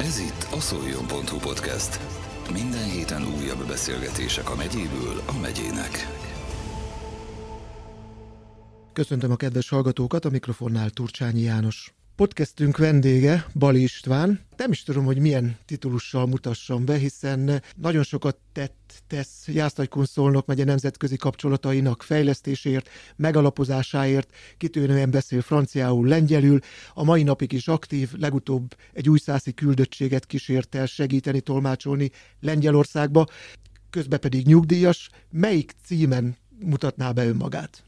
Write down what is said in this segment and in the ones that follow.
Ez itt a szoljon.hu podcast. Minden héten újabb beszélgetések a megyéből a megyének. Köszöntöm a kedves hallgatókat, a mikrofonnál Turcsányi János. Podcastünk vendége Bali István. Nem is tudom, hogy milyen titulussal mutassam be, hiszen nagyon sokat tett, tesz Jászlagykun Szolnok megye nemzetközi kapcsolatainak fejlesztéséért, megalapozásáért, kitűnően beszél franciául, lengyelül, a mai napig is aktív, legutóbb egy újszászi küldöttséget kísért el segíteni, tolmácsolni Lengyelországba, közben pedig nyugdíjas. Melyik címen mutatná be önmagát?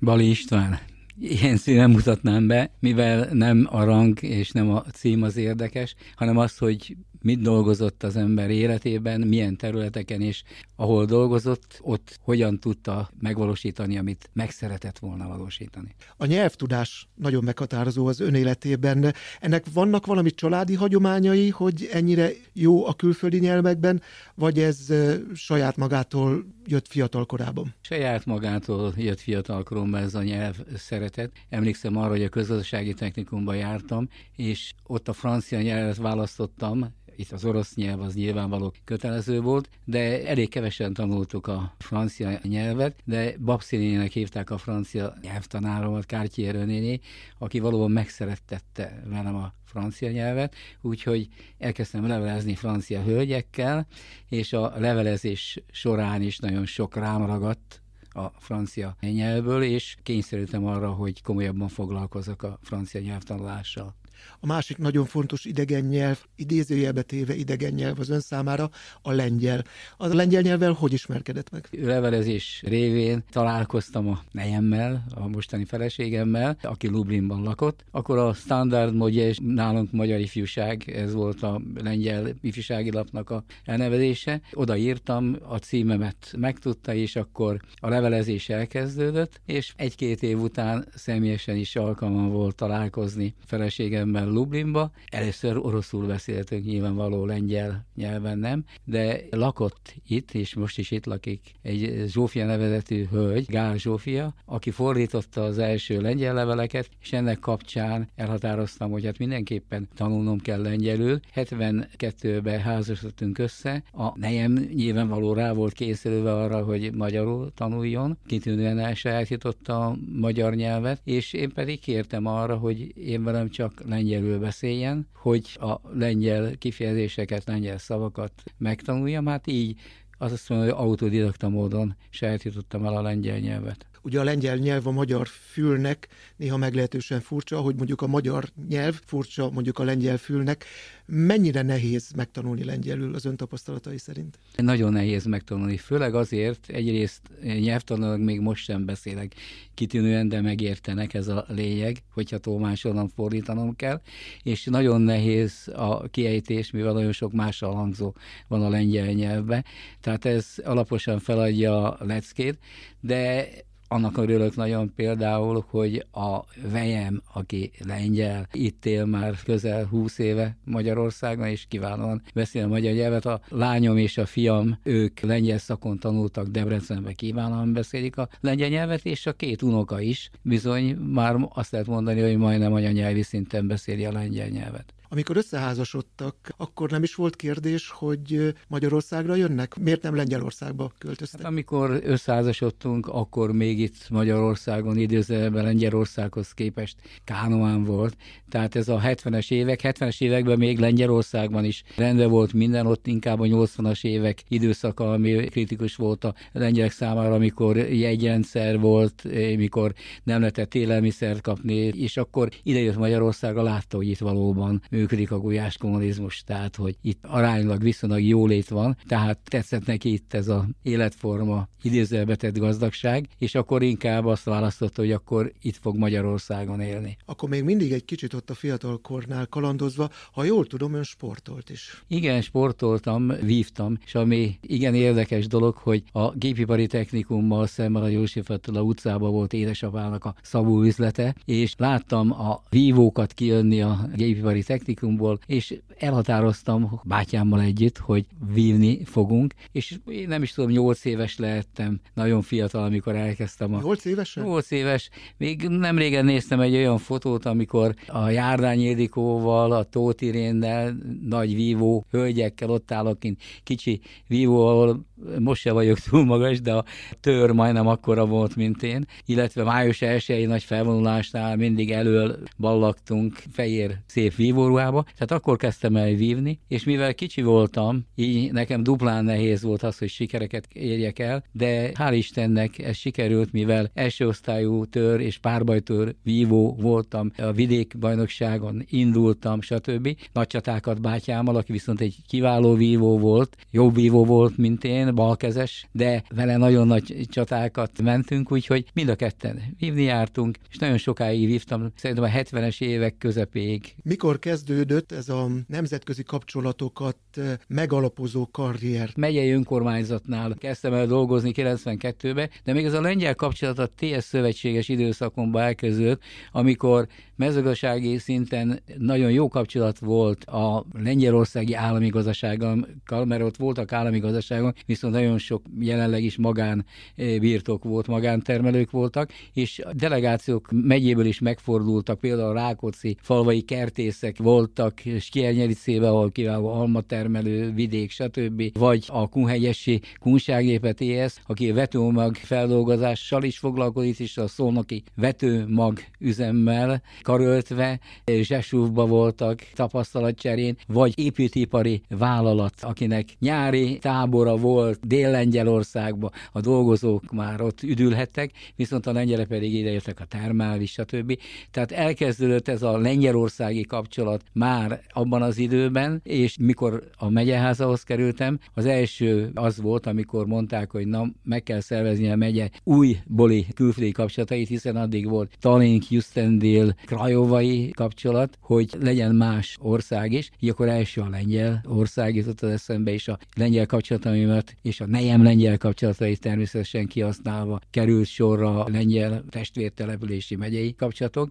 Bali István ilyen színen mutatnám be, mivel nem a rang és nem a cím az érdekes, hanem az, hogy mit dolgozott az ember életében, milyen területeken, és ahol dolgozott, ott hogyan tudta megvalósítani, amit meg szeretett volna valósítani. A nyelvtudás nagyon meghatározó az ön életében. Ennek vannak valami családi hagyományai, hogy ennyire jó a külföldi nyelvekben, vagy ez saját magától jött fiatal korában? Saját magától jött fiatal koromban ez a nyelv szeretet. Emlékszem arra, hogy a közgazdasági technikumban jártam, és ott a francia nyelvet választottam, itt az orosz nyelv az nyilvánvaló kötelező volt, de elég kevesen tanultuk a francia nyelvet, de Babszinének hívták a francia nyelvtanáromat, Cartier néni, aki valóban megszerettette velem a francia nyelvet, úgyhogy elkezdtem levelezni francia hölgyekkel, és a levelezés során is nagyon sok rám ragadt a francia nyelvből, és kényszerültem arra, hogy komolyabban foglalkozok a francia nyelvtanulással. A másik nagyon fontos idegen nyelv, idézőjelbe téve idegen nyelv az ön számára a lengyel. Az a lengyel nyelvvel hogy ismerkedett meg? Levelezés révén találkoztam a nejemmel, a mostani feleségemmel, aki Lublinban lakott. Akkor a Standard Mogye és nálunk Magyar Ifjúság, ez volt a lengyel ifjúsági lapnak a elnevezése. Oda írtam, a címemet megtudta, és akkor a levelezés elkezdődött, és egy-két év után személyesen is alkalmam volt találkozni feleségem egyetemben Lublinba. Először oroszul beszéltünk, nyilvánvaló lengyel nyelven nem, de lakott itt, és most is itt lakik egy Zsófia nevezetű hölgy, Gál Zsófia, aki fordította az első lengyel leveleket, és ennek kapcsán elhatároztam, hogy hát mindenképpen tanulnom kell lengyelül. 72-ben házasodtunk össze, a nejem nyilvánvaló rá volt készülve arra, hogy magyarul tanuljon, kitűnően elsajátította a magyar nyelvet, és én pedig kértem arra, hogy én velem csak lengyel lengyelül beszéljen, hogy a lengyel kifejezéseket, lengyel szavakat megtanuljam, hát így azt mondom, hogy autodidakta módon sajátítottam el a lengyel nyelvet. Ugye a lengyel nyelv a magyar fülnek néha meglehetősen furcsa, hogy mondjuk a magyar nyelv furcsa mondjuk a lengyel fülnek. Mennyire nehéz megtanulni lengyelül az ön tapasztalatai szerint? Nagyon nehéz megtanulni, főleg azért, egyrészt nyelvtanulók még most sem beszélek kitűnően, de megértenek ez a lényeg, hogyha tolmásolnom, fordítanom kell, és nagyon nehéz a kiejtés, mivel nagyon sok más hangzó van a lengyel nyelvbe, tehát ez alaposan feladja a leckét, de annak örülök nagyon például, hogy a vejem, aki lengyel, itt él már közel 20 éve Magyarországon, és kiválóan beszél a magyar nyelvet. A lányom és a fiam, ők lengyel szakon tanultak Debrecenbe, kiválóan beszélik a lengyel nyelvet, és a két unoka is bizony már azt lehet mondani, hogy majdnem anyanyelvi szinten beszéli a lengyel nyelvet. Amikor összeházasodtak, akkor nem is volt kérdés, hogy Magyarországra jönnek? Miért nem Lengyelországba költöztek? Hát, amikor összeházasodtunk, akkor még itt Magyarországon időzőben Lengyelországhoz képest Kánoán volt. Tehát ez a 70-es évek, 70-es években még Lengyelországban is rendben volt minden, ott inkább a 80-as évek időszaka, ami kritikus volt a lengyelek számára, amikor jegyrendszer volt, mikor nem lehetett élelmiszert kapni, és akkor idejött Magyarországra, látta, hogy itt valóban működik a gulyás kommunizmus, tehát hogy itt aránylag viszonylag jólét van, tehát tetszett neki itt ez a életforma, idézőbetett gazdagság, és akkor inkább azt választotta, hogy akkor itt fog Magyarországon élni. Akkor még mindig egy kicsit ott a fiatalkornál kalandozva, ha jól tudom, ön sportolt is. Igen, sportoltam, vívtam, és ami igen érdekes dolog, hogy a gépipari technikummal szemben a József Attila utcában volt édesapának a szabó üzlete, és láttam a vívókat kijönni a gépipari technikummal, praktikumból, és elhatároztam bátyámmal együtt, hogy vívni fogunk, és én nem is tudom, nyolc éves lehettem, nagyon fiatal, amikor elkezdtem. A... Évesen? Nyolc éves. Még nem régen néztem egy olyan fotót, amikor a Járdány Ildikóval, a Tóth Irénnel, nagy vívó hölgyekkel ott állok, kicsi vívó, ahol most se vagyok túl magas, de a tör majdnem akkora volt, mint én, illetve május 1 nagy felvonulásnál mindig elől ballaktunk fehér szép vívóruhába, tehát akkor kezdtem el vívni, és mivel kicsi voltam, így nekem duplán nehéz volt az, hogy sikereket érjek el, de hál' Istennek ez sikerült, mivel első osztályú tör és párbajtőr vívó voltam, a vidékbajnokságon indultam, stb. Nagy csatákat bátyámmal, aki viszont egy kiváló vívó volt, jobb vívó volt, mint én, balkezes, de vele nagyon nagy csatákat mentünk, úgyhogy mind a ketten vívni jártunk, és nagyon sokáig vívtam, szerintem a 70-es évek közepéig. Mikor kezdődött ez a nemzetközi kapcsolatokat eh, megalapozó karrier? Megyei önkormányzatnál kezdtem el dolgozni 92-ben, de még ez a lengyel kapcsolat a TS szövetséges időszakomban elkezdődött, amikor mezőgazdasági szinten nagyon jó kapcsolat volt a lengyelországi állami gazdasággal, mert ott voltak állami gazdaságok, viszont nagyon sok jelenleg is magán eh, birtok volt, magántermelők voltak, és delegációk megyéből is megfordultak, például a Rákóczi falvai kertészek voltak, és Kiernyericébe, ahol kiváló almatermelő, vidék, stb. Vagy a Kunhegyesi Kunságépet aki vetőmag feldolgozással is foglalkozik, és a szónoki vetőmag üzemmel karöltve, Zsesúvba voltak tapasztalatcserén, vagy építőipari vállalat, akinek nyári tábora volt Dél-Lengyelországba, a dolgozók már ott üdülhettek, viszont a lengyelek pedig idejöttek a termális, stb. Tehát elkezdődött ez a lengyelországi kapcsolat már abban az időben, és mikor a megyeházahoz kerültem, az első az volt, amikor mondták, hogy na, meg kell szervezni a megye újbóli külföldi kapcsolatait, hiszen addig volt Tallink, Justendil, Krajovai kapcsolat, hogy legyen más ország is, így akkor első a lengyel ország jutott az eszembe, és a lengyel kapcsolataimat, és a nejem lengyel kapcsolatait természetesen kihasználva került sorra a lengyel testvértelepülési megyei kapcsolatok,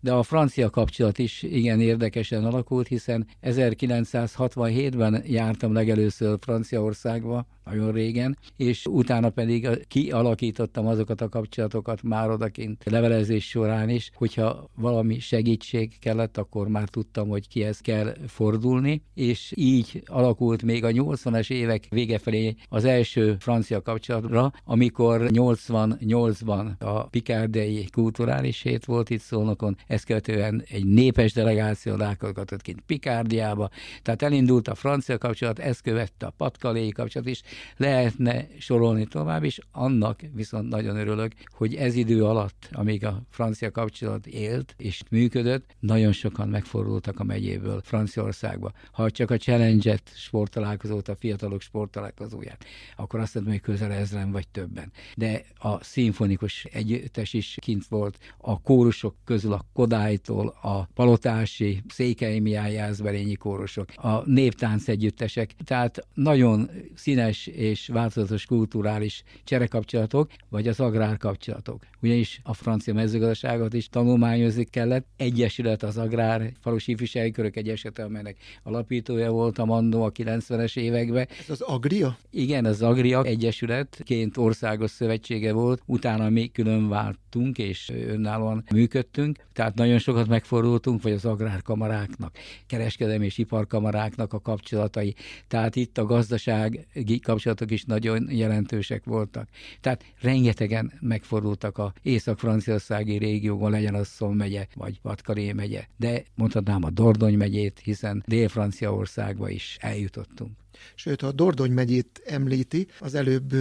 de a francia kapcsolat is igen érdekesen alakult, hiszen 1967-ben jártam legelőször Franciaországba, nagyon régen, és utána pedig kialakítottam azokat a kapcsolatokat már odakint levelezés során is, hogyha valami segítség kellett, akkor már tudtam, hogy kihez kell fordulni, és így alakult még a 80-as évek vége felé az első francia kapcsolatra, amikor 88-ban a Picardiai kulturális hét volt itt Szolnokon, ezt követően egy népes delegáció látogatott kint Pikárdiába, tehát elindult a francia kapcsolat, ezt követte a patkaléi kapcsolat is, lehetne sorolni tovább, és annak viszont nagyon örülök, hogy ez idő alatt, amíg a francia kapcsolat élt és működött, nagyon sokan megfordultak a megyéből Franciaországba. Ha csak a Challenge-et sporttalálkozót, a fiatalok sporttalálkozóját, akkor azt mondom, hogy közel ezren vagy többen. De a szimfonikus együttes is kint volt, a kórusok közül a Kodálytól, a Palotási, Székely Jászberényi kórusok, a néptánc együttesek, tehát nagyon színes és változatos kulturális cserekapcsolatok, vagy az agrárkapcsolatok. Ugyanis a francia mezőgazdaságot is tanulmányozni kellett. Egyesület az Agrár Falusi Ifjúsági Körök Egyesülete, amelynek alapítója voltam annó a 90-es években. Ez az Agria? Igen, az Agria Egyesületként országos szövetsége volt, utána mi külön váltunk, és önállóan működtünk, tehát nagyon sokat megfordultunk, vagy az agrárkamaráknak, kereskedelmi és iparkamaráknak a kapcsolatai. Tehát itt a gazdasági kapcsolatok is nagyon jelentősek voltak. Tehát rengetegen megfordultak a észak-franciaországi régióban, legyen az Szom megye, vagy Vatkaré megye. De mondhatnám a Dordony megyét, hiszen Dél-Franciaországba is eljutottunk. Sőt, ha a Dordony megyét említi, az előbb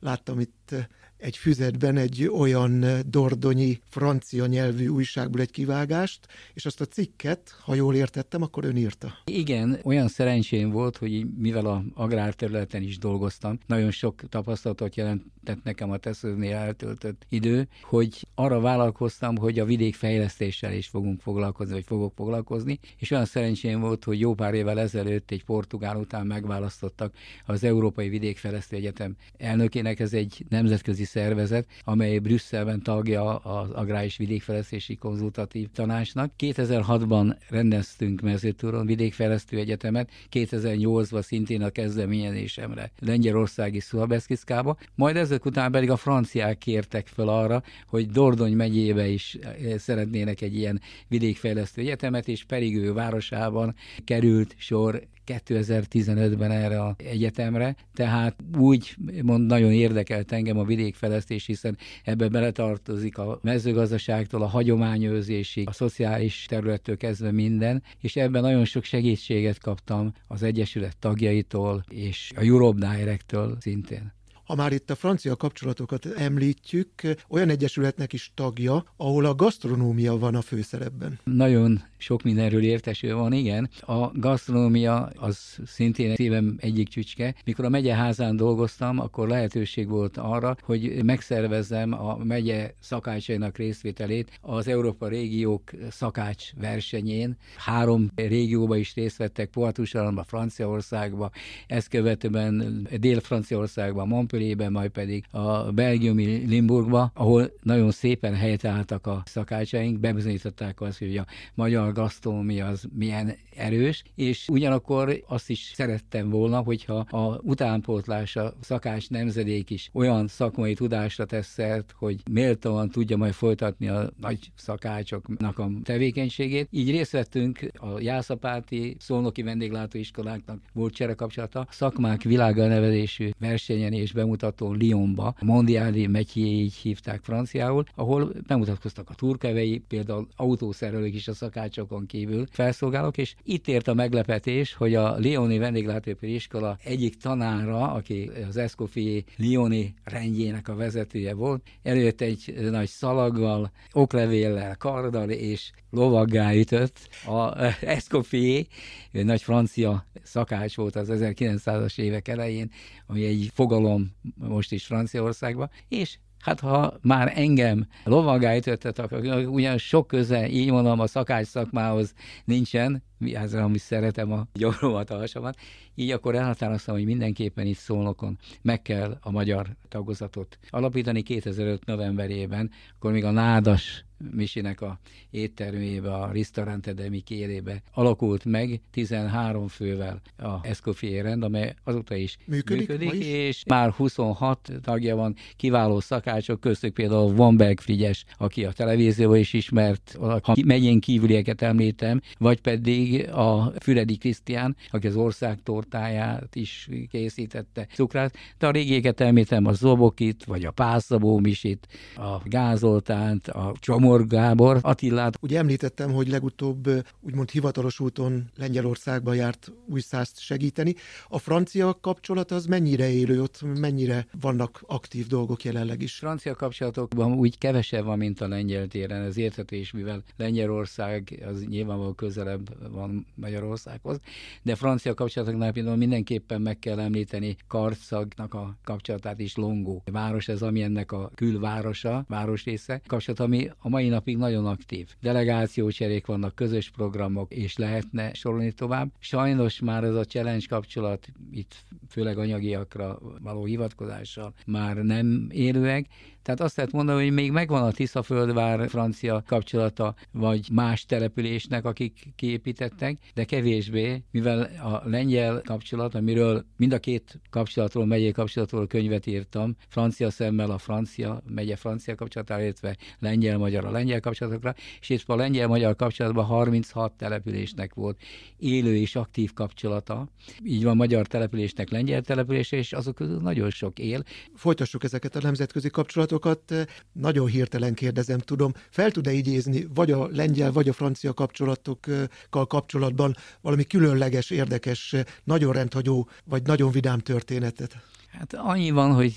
láttam itt egy füzetben egy olyan dordonyi francia nyelvű újságból egy kivágást, és azt a cikket, ha jól értettem, akkor ön írta. Igen, olyan szerencsém volt, hogy mivel a agrárterületen is dolgoztam, nagyon sok tapasztalatot jelentett nekem a teszőnél eltöltött idő, hogy arra vállalkoztam, hogy a vidékfejlesztéssel is fogunk foglalkozni, vagy fogok foglalkozni, és olyan szerencsém volt, hogy jó pár évvel ezelőtt egy portugál után megválasztottak az Európai Vidékfejlesztő Egyetem elnökének, ez egy nemzetközi szervezet, amely Brüsszelben tagja az Agráris Vidékfejlesztési Konzultatív Tanácsnak. 2006-ban rendeztünk mezőtúron vidékfejlesztő egyetemet, 2008-ban szintén a kezdeményezésemre Lengyelországi Szuhabeszkiszkába, majd ezek után pedig a franciák kértek fel arra, hogy Dordony megyébe is eh, szeretnének egy ilyen vidékfejlesztő egyetemet, és Perigő városában került sor 2015-ben erre az egyetemre, tehát úgy mond, nagyon érdekelt engem a vidékfejlesztés, hiszen ebbe beletartozik a mezőgazdaságtól, a hagyományőrzésig, a szociális területtől kezdve minden, és ebben nagyon sok segítséget kaptam az Egyesület tagjaitól és a Europe Direct-től szintén. Ha már itt a francia kapcsolatokat említjük, olyan egyesületnek is tagja, ahol a gasztronómia van a főszerepben. Nagyon sok mindenről értesül van, igen. A gasztronómia az szintén szívem egyik csücske. Mikor a megyeházán dolgoztam, akkor lehetőség volt arra, hogy megszervezzem a megye szakácsainak részvételét az Európa régiók szakács versenyén. Három régióba is részt vettek, Poitou-Charolba, Franciaországba, ezt követően Dél-Franciaországba, Montpellierben, majd pedig a belgiumi Limburgba, ahol nagyon szépen helytálltak a szakácsaink, bebizonyították azt, hogy a magyar a gasztronómia az milyen erős, és ugyanakkor azt is szerettem volna, hogyha a utánpótlás, a szakács nemzedék is olyan szakmai tudásra tesz szert, hogy méltóan tudja majd folytatni a nagy szakácsoknak a tevékenységét. Így részt vettünk a Jászapáti Szolnoki vendéglátóiskoláknak volt csere kapcsolata, szakmák világa nevezésű versenyen és bemutatón Lyonba, Mondiali Metier így hívták franciául, ahol bemutatkoztak a turkevei, például autószerelők is a szakácsok sokon kívül felszolgálok, és itt ért a meglepetés, hogy a Lioni vendéglátóipari iskola egyik tanára, aki az Escoffier Lioni rendjének a vezetője volt, előtt egy nagy szalaggal, oklevéllel, karddal és lovaggá ütött. A Escoffier, egy nagy francia szakács volt az 1900-as évek elején, ami egy fogalom most is Franciaországban, és Hát ha már engem lovagá akkor ugyan sok köze, így mondom, a szakács szakmához nincsen, ez amit szeretem a gyoromat, a hasamat, így akkor elhatároztam, hogy mindenképpen itt szólnokon meg kell a magyar tagozatot alapítani 2005 novemberében, akkor még a nádas Misinek a éttermébe, a Restaurante de Mikérébe alakult meg 13 fővel a Escoffier rend, amely azóta is működik, működik is? és már 26 tagja van, kiváló szakácsok, köztük például Vanberg Frigyes, aki a televízióban is ismert, ha megyén kívülieket említem, vagy pedig a Füredi Krisztián, aki az ország tortáját is készítette, cukrát, de a régieket említem, a Zobokit, vagy a Pászabó Misit, a Gázoltánt, a Csomó Komor Gábor Attillát. Ugye említettem, hogy legutóbb úgymond hivatalos úton Lengyelországba járt Újszászt segíteni. A francia kapcsolat az mennyire élő ott, mennyire vannak aktív dolgok jelenleg is? Francia kapcsolatokban úgy kevesebb van, mint a lengyel téren, ez érthető is, mivel Lengyelország az nyilvánvalóan közelebb van Magyarországhoz, de francia kapcsolatoknál például mindenképpen meg kell említeni Karcagnak a kapcsolatát is Longó. Város ez, ami ennek a külvárosa, városrésze, kapcsolat, ami a mai napig nagyon aktív. Delegációcserék vannak, közös programok, és lehetne sorolni tovább. Sajnos már ez a challenge kapcsolat, itt főleg anyagiakra való hivatkozással már nem élőek, tehát azt lehet mondani, hogy még megvan a Tiszaföldvár francia kapcsolata, vagy más településnek, akik kiépítettek, de kevésbé, mivel a lengyel kapcsolat, amiről mind a két kapcsolatról, megyei kapcsolatról könyvet írtam, francia szemmel a francia, megye francia kapcsolatára, illetve lengyel-magyar a lengyel kapcsolatokra, és itt a lengyel-magyar kapcsolatban 36 településnek volt élő és aktív kapcsolata. Így van magyar településnek lengyel település, és azok közül nagyon sok él. Folytassuk ezeket a nemzetközi kapcsolatokat kapcsolatokat, nagyon hirtelen kérdezem, tudom, fel tud-e idézni vagy a lengyel, vagy a francia kapcsolatokkal kapcsolatban valami különleges, érdekes, nagyon rendhagyó, vagy nagyon vidám történetet? Hát annyi van, hogy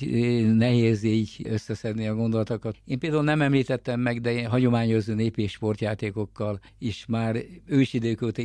nehéz így összeszedni a gondolatokat. Én például nem említettem meg, de hagyományozó népi sportjátékokkal is már ősidők óta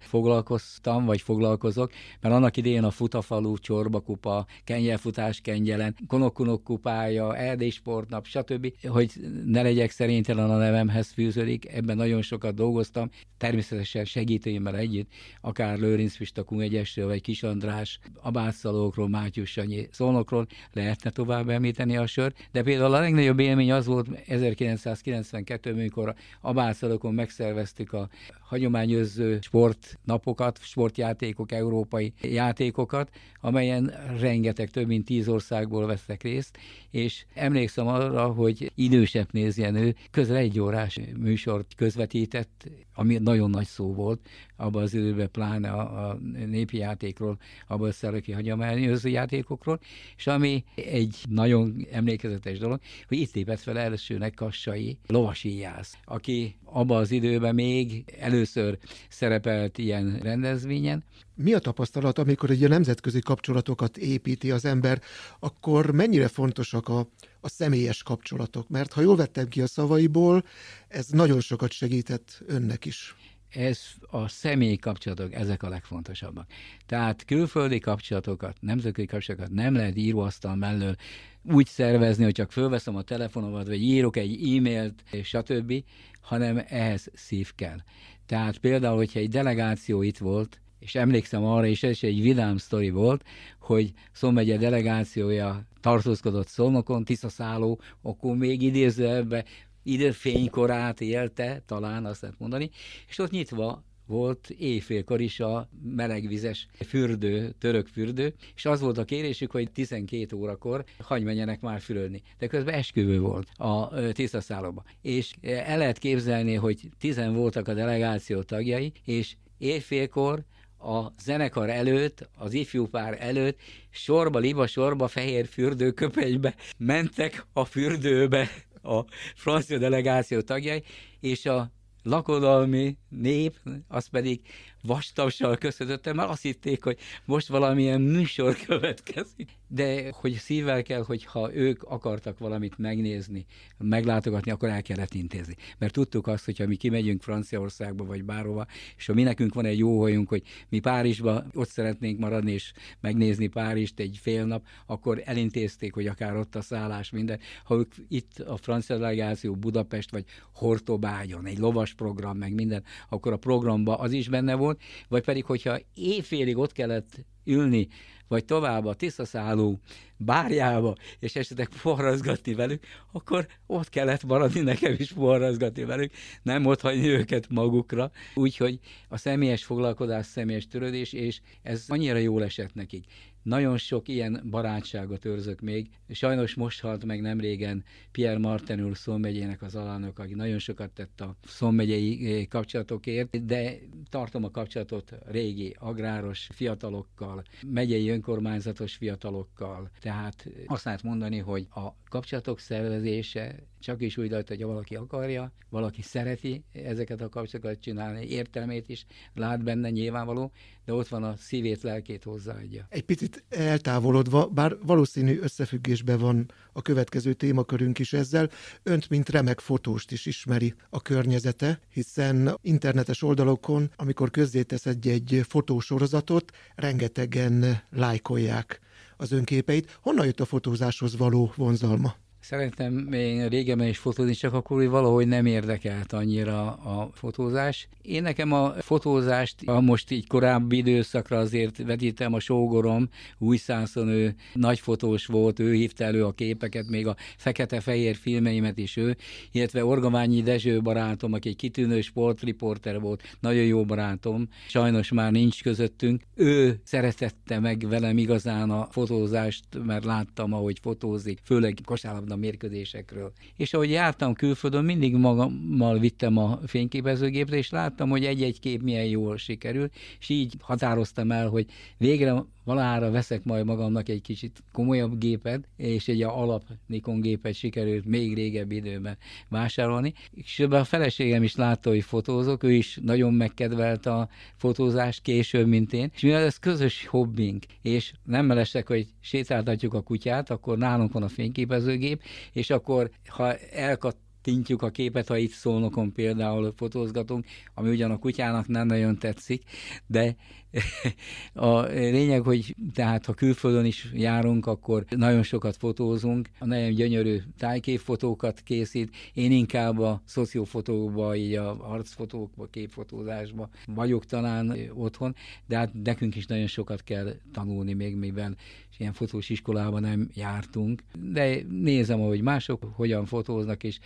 foglalkoztam, vagy foglalkozok, mert annak idején a futafalú, csorbakupa, kenyelfutás kengyelen, konokunok kupája, erdély sportnap, stb., hogy ne legyek szerénytelen a nevemhez fűződik, ebben nagyon sokat dolgoztam, természetesen segítőimmel együtt, akár Lőrinc Pista Egyesről, vagy Kis András, Abászalókról, Mátyus ennyi szolnokról, lehetne tovább említeni a sör, de például a legnagyobb élmény az volt 1992 amikor a Bászalokon megszerveztük a hagyományőrző sportnapokat, sportjátékok, európai játékokat, amelyen rengeteg, több mint tíz országból vesztek részt, és emlékszem arra, hogy idősebb nézjenő közel egy órás műsort közvetített, ami nagyon nagy szó volt, abban az időben pláne a, a népi játékról, abban a szereki hagyományőrző játékokról, és ami egy nagyon emlékezetes dolog, hogy itt lépett fel elsőnek Kassai lovasíjász, aki abban az időben még először szerepelt ilyen rendezvényen. Mi a tapasztalat, amikor egy nemzetközi kapcsolatokat építi az ember, akkor mennyire fontosak a, a személyes kapcsolatok? Mert ha jól vettem ki a szavaiból, ez nagyon sokat segített önnek is ez a személyi kapcsolatok, ezek a legfontosabbak. Tehát külföldi kapcsolatokat, nemzetközi kapcsolatokat nem lehet íróasztal mellől úgy szervezni, hogy csak fölveszem a telefonomat, vagy írok egy e-mailt, stb., hanem ehhez szív kell. Tehát például, hogyha egy delegáció itt volt, és emlékszem arra, és is egy vidám sztori volt, hogy Szomegye delegációja tartózkodott Szolnokon, Tiszaszálló, akkor még idézőbe időfénykorát élte, talán azt lehet mondani, és ott nyitva volt éjfélkor is a melegvizes fürdő, török fürdő, és az volt a kérésük, hogy 12 órakor hagy menjenek már fürödni. De közben esküvő volt a tisztaszállóban. És el lehet képzelni, hogy tizen voltak a delegáció tagjai, és éjfélkor a zenekar előtt, az ifjú pár előtt sorba, liba sorba, fehér fürdőköpenybe mentek a fürdőbe a francia delegáció tagjai, és a lakodalmi nép, az pedig vastagssal köszönöttem, mert azt hitték, hogy most valamilyen műsor következik. De hogy szívvel kell, hogyha ők akartak valamit megnézni, meglátogatni, akkor el kellett intézni. Mert tudtuk azt, hogyha mi kimegyünk Franciaországba vagy bárhova, és ha mi nekünk van egy jó hajunk, hogy mi Párizsba ott szeretnénk maradni és megnézni Párizst egy fél nap, akkor elintézték, hogy akár ott a szállás, minden. Ha ők itt a francia delegáció Budapest vagy Hortobágyon, egy lovas program, meg minden, akkor a programba az is benne volt, vagy pedig, hogyha éjfélig ott kellett ülni, vagy tovább a tisztaszálló bárjába, és esetleg forrazgatni velük, akkor ott kellett maradni nekem is forrazgatni velük, nem ott hagyni őket magukra. Úgyhogy a személyes foglalkozás, személyes törődés, és ez annyira jól esett nekik. Nagyon sok ilyen barátságot őrzök még. Sajnos most halt meg nem régen Pierre Martin úr Szomegyének az alelnök, aki nagyon sokat tett a szommegyei eh, kapcsolatokért, de tartom a kapcsolatot régi agráros fiatalokkal, megyei önkormányzatos fiatalokkal. Tehát azt lehet mondani, hogy a kapcsolatok szervezése csak is úgy lehet, hogy valaki akarja, valaki szereti ezeket a kapcsolatokat csinálni, értelmét is lát benne nyilvánvaló, de ott van a szívét, lelkét hozzáadja. Egy picit eltávolodva, bár valószínű összefüggésben van a következő témakörünk is ezzel, önt, mint remek fotóst is ismeri a környezete, hiszen internetes oldalokon, amikor közzétesz egy, egy fotósorozatot, rengetegen lájkolják az önképeit. Honnan jött a fotózáshoz való vonzalma? Szeretem én régebben is fotózni, csak akkor hogy valahogy nem érdekelt annyira a fotózás. Én nekem a fotózást, a most így korábbi időszakra azért vetítem a sógorom, Újszászon ő nagy fotós volt, ő hívta elő a képeket, még a fekete-fehér filmeimet is ő, illetve Orgaványi Dezső barátom, aki egy kitűnő sportriporter volt, nagyon jó barátom, sajnos már nincs közöttünk. Ő szeretette meg velem igazán a fotózást, mert láttam, ahogy fotózik, főleg kosárlabda a mérkőzésekről. És ahogy jártam külföldön, mindig magammal vittem a fényképezőgépre, és láttam, hogy egy-egy kép milyen jól sikerül, és így határoztam el, hogy végre valahára veszek majd magamnak egy kicsit komolyabb gépet, és egy alap Nikon gépet sikerült még régebbi időben vásárolni. És a feleségem is látta, hogy fotózok, ő is nagyon megkedvelt a fotózást később, mint én, és mivel ez közös hobbink, és nem mellesek, hogy sétáltatjuk a kutyát, akkor nálunk van a fényképezőgép, és akkor ha elkat tintjuk a képet, ha itt szólnokon például fotózgatunk, ami ugyan a kutyának nem nagyon tetszik, de a lényeg, hogy tehát ha külföldön is járunk, akkor nagyon sokat fotózunk, a nagyon gyönyörű tájképfotókat készít, én inkább a szociofotókba, így a arcfotókba, képfotózásba vagyok talán otthon, de hát nekünk is nagyon sokat kell tanulni még, mivel ilyen fotós iskolában nem jártunk, de nézem, ahogy mások hogyan fotóznak, és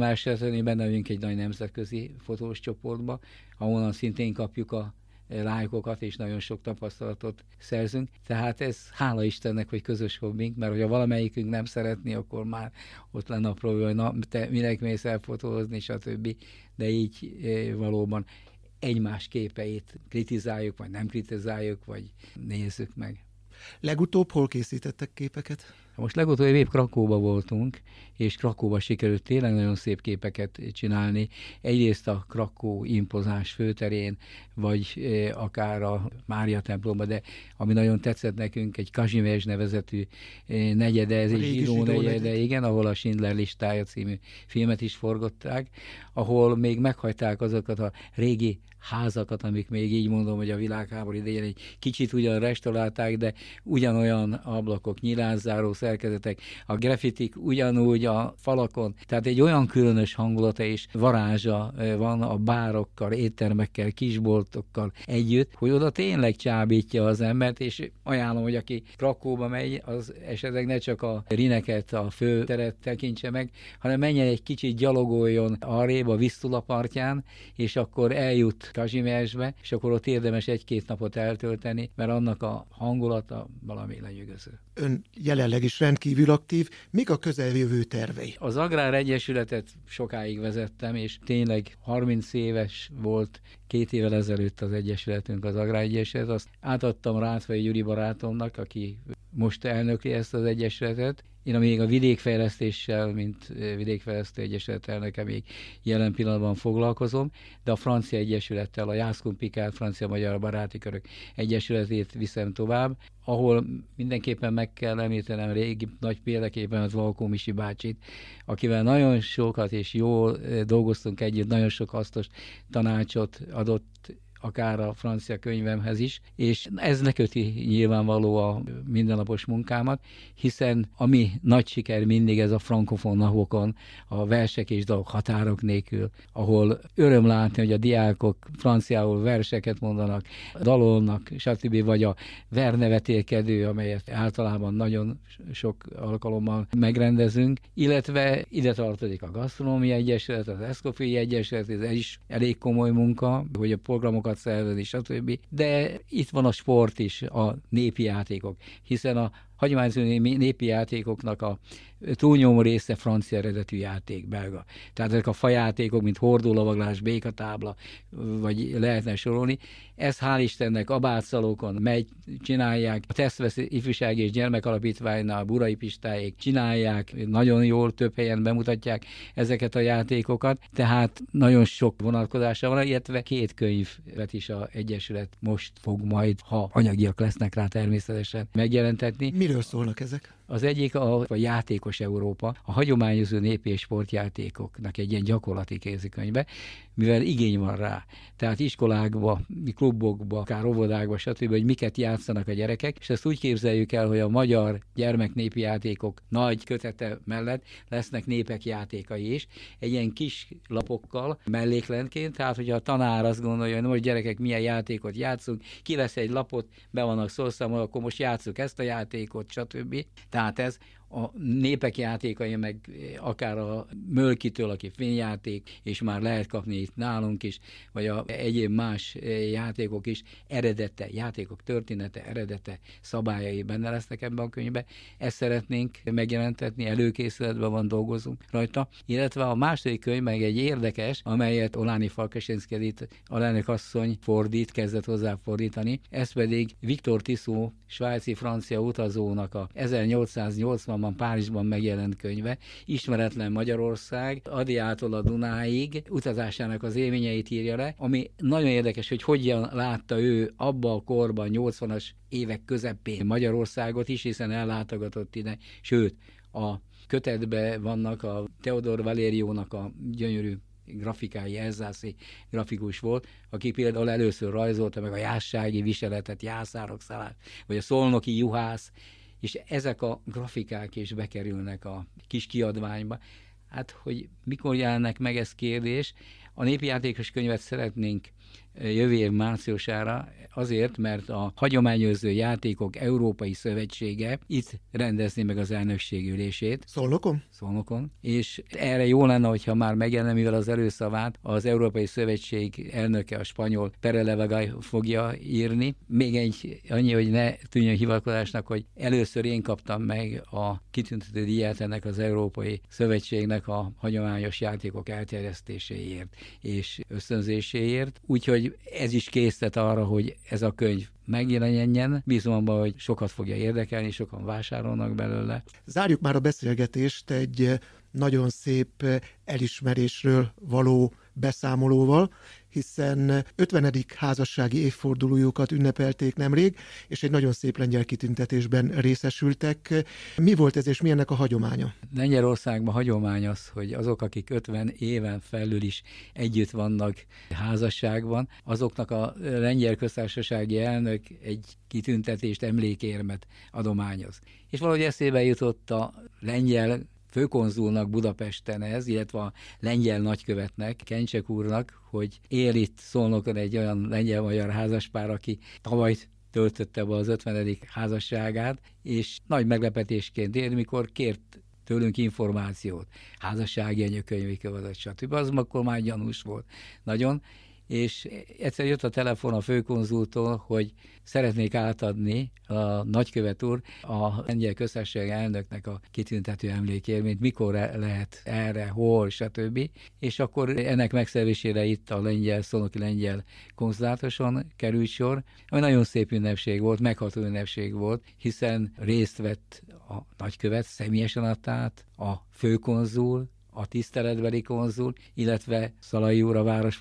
elsőzni, benne vagyunk egy nagy nemzetközi fotós csoportba, ahonnan szintén kapjuk a lájkokat, és nagyon sok tapasztalatot szerzünk. Tehát ez hála Istennek, hogy közös hobbink, mert hogyha valamelyikünk nem szeretné, akkor már ott lenne a probléma, hogy na, te minek mész elfotózni, stb. De így valóban egymás képeit kritizáljuk, vagy nem kritizáljuk, vagy nézzük meg. Legutóbb hol készítettek képeket? Most legutóbb épp Krakóba voltunk, és Krakóba sikerült tényleg nagyon szép képeket csinálni. Egyrészt a Krakó impozás főterén, vagy e, akár a Mária templomba, de ami nagyon tetszett nekünk, egy Kazsimers nevezetű e, negyede, ez egy zsidó negyede, igen, ahol a Schindler listája című filmet is forgották, ahol még meghagyták azokat a régi házakat, amik még így mondom, hogy a világháború idején egy kicsit ugyan restaurálták, de ugyanolyan ablakok, nyilázzáró szerkezetek, a grafitik ugyanúgy a falakon, tehát egy olyan különös hangulata és varázsa van a bárokkal, éttermekkel, kisboltokkal együtt, hogy oda tényleg csábítja az embert, és ajánlom, hogy aki Krakóba megy, az esetleg ne csak a rineket, a főteret tekintse meg, hanem menjen egy kicsit gyalogoljon arrébb a Visztula partján, és akkor eljut Kazsimiersbe, és akkor ott érdemes egy-két napot eltölteni, mert annak a hangulata valami lenyűgöző. Ön jelenleg is rendkívül aktív. Mik a közeljövő tervei? Az Agrár Egyesületet sokáig vezettem, és tényleg 30 éves volt két évvel ezelőtt az Egyesületünk, az Agrár Egyesület. Azt átadtam Rátvai Gyuri barátomnak, aki most elnökli ezt az Egyesületet, én a még a vidékfejlesztéssel, mint vidékfejlesztő egyesület elnöke még jelen pillanatban foglalkozom, de a francia egyesülettel, a Jászkun Pikát francia-magyar baráti körök egyesületét viszem tovább, ahol mindenképpen meg kell említenem régi nagy példaképpen az Valkó Misi bácsit, akivel nagyon sokat és jól dolgoztunk együtt, nagyon sok hasznos tanácsot adott akár a francia könyvemhez is, és ez leköti nyilvánvaló a mindennapos munkámat, hiszen ami nagy siker mindig ez a frankofon napokon, a versek és dalok határok nélkül, ahol öröm látni, hogy a diákok franciául verseket mondanak, dalolnak, stb. vagy a vernevetélkedő, amelyet általában nagyon sok alkalommal megrendezünk, illetve ide tartozik a Gasztronómia Egyesület, az Eszkofii Egyesület, ez is elég komoly munka, hogy a programokat szervezni, stb. De itt van a sport is, a népi játékok, hiszen a hagyományos népi játékoknak a túlnyomó része francia eredetű játék, belga. Tehát ezek a fajátékok, mint hordólavaglás, békatábla, vagy lehetne sorolni, ez hál' Istennek abátszalókon megy, csinálják, a Tesztvesz Ifjúsági és Gyermekalapítványnál, Burai Pistáék csinálják, nagyon jól több helyen bemutatják ezeket a játékokat, tehát nagyon sok vonatkozása van, illetve két könyvet is a Egyesület most fog majd, ha anyagiak lesznek rá természetesen megjelentetni. Miről szólnak ezek? Az egyik a, a játékos Európa, a hagyományozó népi és sportjátékoknak egy ilyen gyakorlati kézikönyve, mivel igény van rá. Tehát iskolákba, klubokba, akár óvodákba, stb., hogy miket játszanak a gyerekek, és ezt úgy képzeljük el, hogy a magyar gyermeknépi játékok nagy kötete mellett lesznek népek játékai is, egy ilyen kis lapokkal melléklenként, tehát hogyha a tanár azt gondolja, hogy most gyerekek milyen játékot játszunk, kivesz egy lapot, be vannak szószámol, akkor most játszunk ezt a játékot, stb. Tehát ez a népek játékai, meg akár a Mölkitől, aki fényjáték, és már lehet kapni itt nálunk is, vagy a egyéb más játékok is, eredete, játékok története, eredete, szabályai benne lesznek ebben a könyvben. Ezt szeretnénk megjelentetni, előkészületben van, dolgozunk rajta. Illetve a második könyv meg egy érdekes, amelyet Oláni Falkesenszkedit alelnök asszony fordít, kezdett hozzá fordítani. Ez pedig Viktor Tiszó, svájci-francia utazónak a 1880 2003 Párizsban megjelent könyve, Ismeretlen Magyarország, Adiától a Dunáig utazásának az élményeit írja le, ami nagyon érdekes, hogy hogyan látta ő abba a korban, 80-as évek közepén Magyarországot is, hiszen ellátogatott ide, sőt, a kötetben vannak a Teodor Valériónak a gyönyörű grafikái, elzászi grafikus volt, aki például először rajzolta meg a jássági viseletet, jászárok szállás, vagy a szolnoki juhász, és ezek a grafikák is bekerülnek a kis kiadványba. Hát, hogy mikor jelennek meg ez kérdés, a népjátékos könyvet szeretnénk jövő év márciusára, azért, mert a Hagyományőrző Játékok Európai Szövetsége itt rendezni meg az elnökség ülését. Szolnokon? Szolnokon. És erre jó lenne, hogyha már megjelenne, mivel az előszavát az Európai Szövetség elnöke, a spanyol Perelevegay fogja írni. Még egy annyi, hogy ne tűnjön hivatkozásnak, hogy először én kaptam meg a kitüntető díját ennek az Európai Szövetségnek a hagyományos játékok elterjesztéséért és ösztönzéséért. Úgyhogy ez is késztet arra, hogy ez a könyv megjelenjen. Bízom abban, hogy sokat fogja érdekelni, sokan vásárolnak belőle. Zárjuk már a beszélgetést egy nagyon szép elismerésről való beszámolóval, hiszen 50. házassági évfordulójukat ünnepelték nemrég, és egy nagyon szép lengyel kitüntetésben részesültek. Mi volt ez, és mi ennek a hagyománya? Lengyelországban hagyomány az, hogy azok, akik 50 éven felül is együtt vannak házasságban, azoknak a lengyel köztársasági elnök egy kitüntetést, emlékérmet adományoz. És valahogy eszébe jutott a lengyel főkonzulnak Budapesten ez, illetve a lengyel nagykövetnek, Kencsek úrnak, hogy él itt Szolnokon egy olyan lengyel-magyar házaspár, aki tavaly töltötte be az 50. házasságát, és nagy meglepetésként ér, mikor kért tőlünk információt, házassági anyakönyvi kövezet, stb. Az akkor már gyanús volt nagyon, és egyszer jött a telefon a főkonzultól, hogy szeretnék átadni a nagykövet úr a lengyel közösség elnöknek a kitüntető emlékérményt, mikor lehet erre, hol, stb. És akkor ennek megszervésére itt a lengyel, szónoki lengyel konzulátoson került sor, ami nagyon szép ünnepség volt, megható ünnepség volt, hiszen részt vett a nagykövet, személyesen adta át, a főkonzul, a tiszteletbeli konzul, illetve Szalai úr, a város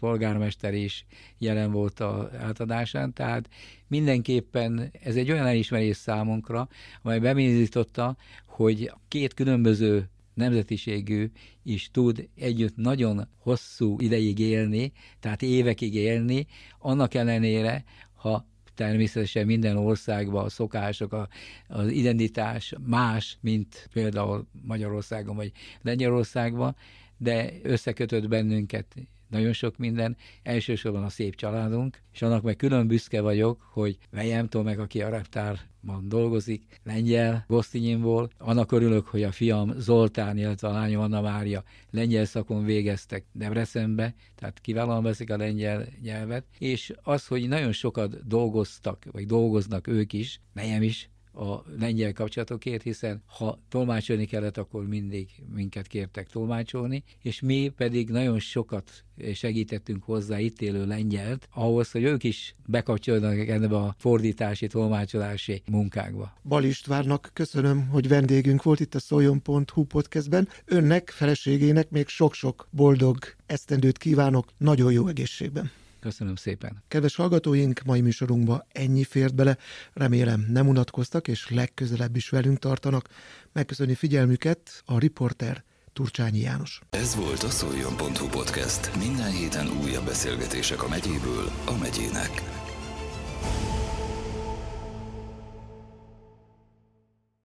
is jelen volt a átadásán, tehát mindenképpen ez egy olyan elismerés számunkra, amely beményította, hogy két különböző nemzetiségű is tud együtt nagyon hosszú ideig élni, tehát évekig élni, annak ellenére, ha természetesen minden országban a szokások, a, az identitás más, mint például Magyarországon vagy Lengyelországban, de összekötött bennünket nagyon sok minden, elsősorban a szép családunk, és annak meg külön büszke vagyok, hogy Vejemtól meg, aki a reptárban dolgozik, lengyel, Gosztinyinból, annak örülök, hogy a fiam Zoltán, illetve a lányom Anna Mária lengyel szakon végeztek Debrecenbe, tehát kiválóan veszik a lengyel nyelvet, és az, hogy nagyon sokat dolgoztak, vagy dolgoznak ők is, nejem is, a lengyel kapcsolatokért, hiszen ha tolmácsolni kellett, akkor mindig minket kértek tolmácsolni, és mi pedig nagyon sokat segítettünk hozzá itt élő lengyelt, ahhoz, hogy ők is bekapcsolódnak ebbe a fordítási, tolmácsolási munkákba. Bal Istvánnak köszönöm, hogy vendégünk volt itt a szoljon.hu podcastben. Önnek, feleségének még sok-sok boldog esztendőt kívánok, nagyon jó egészségben. Köszönöm szépen. Kedves hallgatóink, mai műsorunkba ennyi fért bele. Remélem nem unatkoztak, és legközelebb is velünk tartanak. Megköszöni figyelmüket a riporter Turcsányi János. Ez volt a szoljon.hu podcast. Minden héten újabb beszélgetések a megyéből a megyének.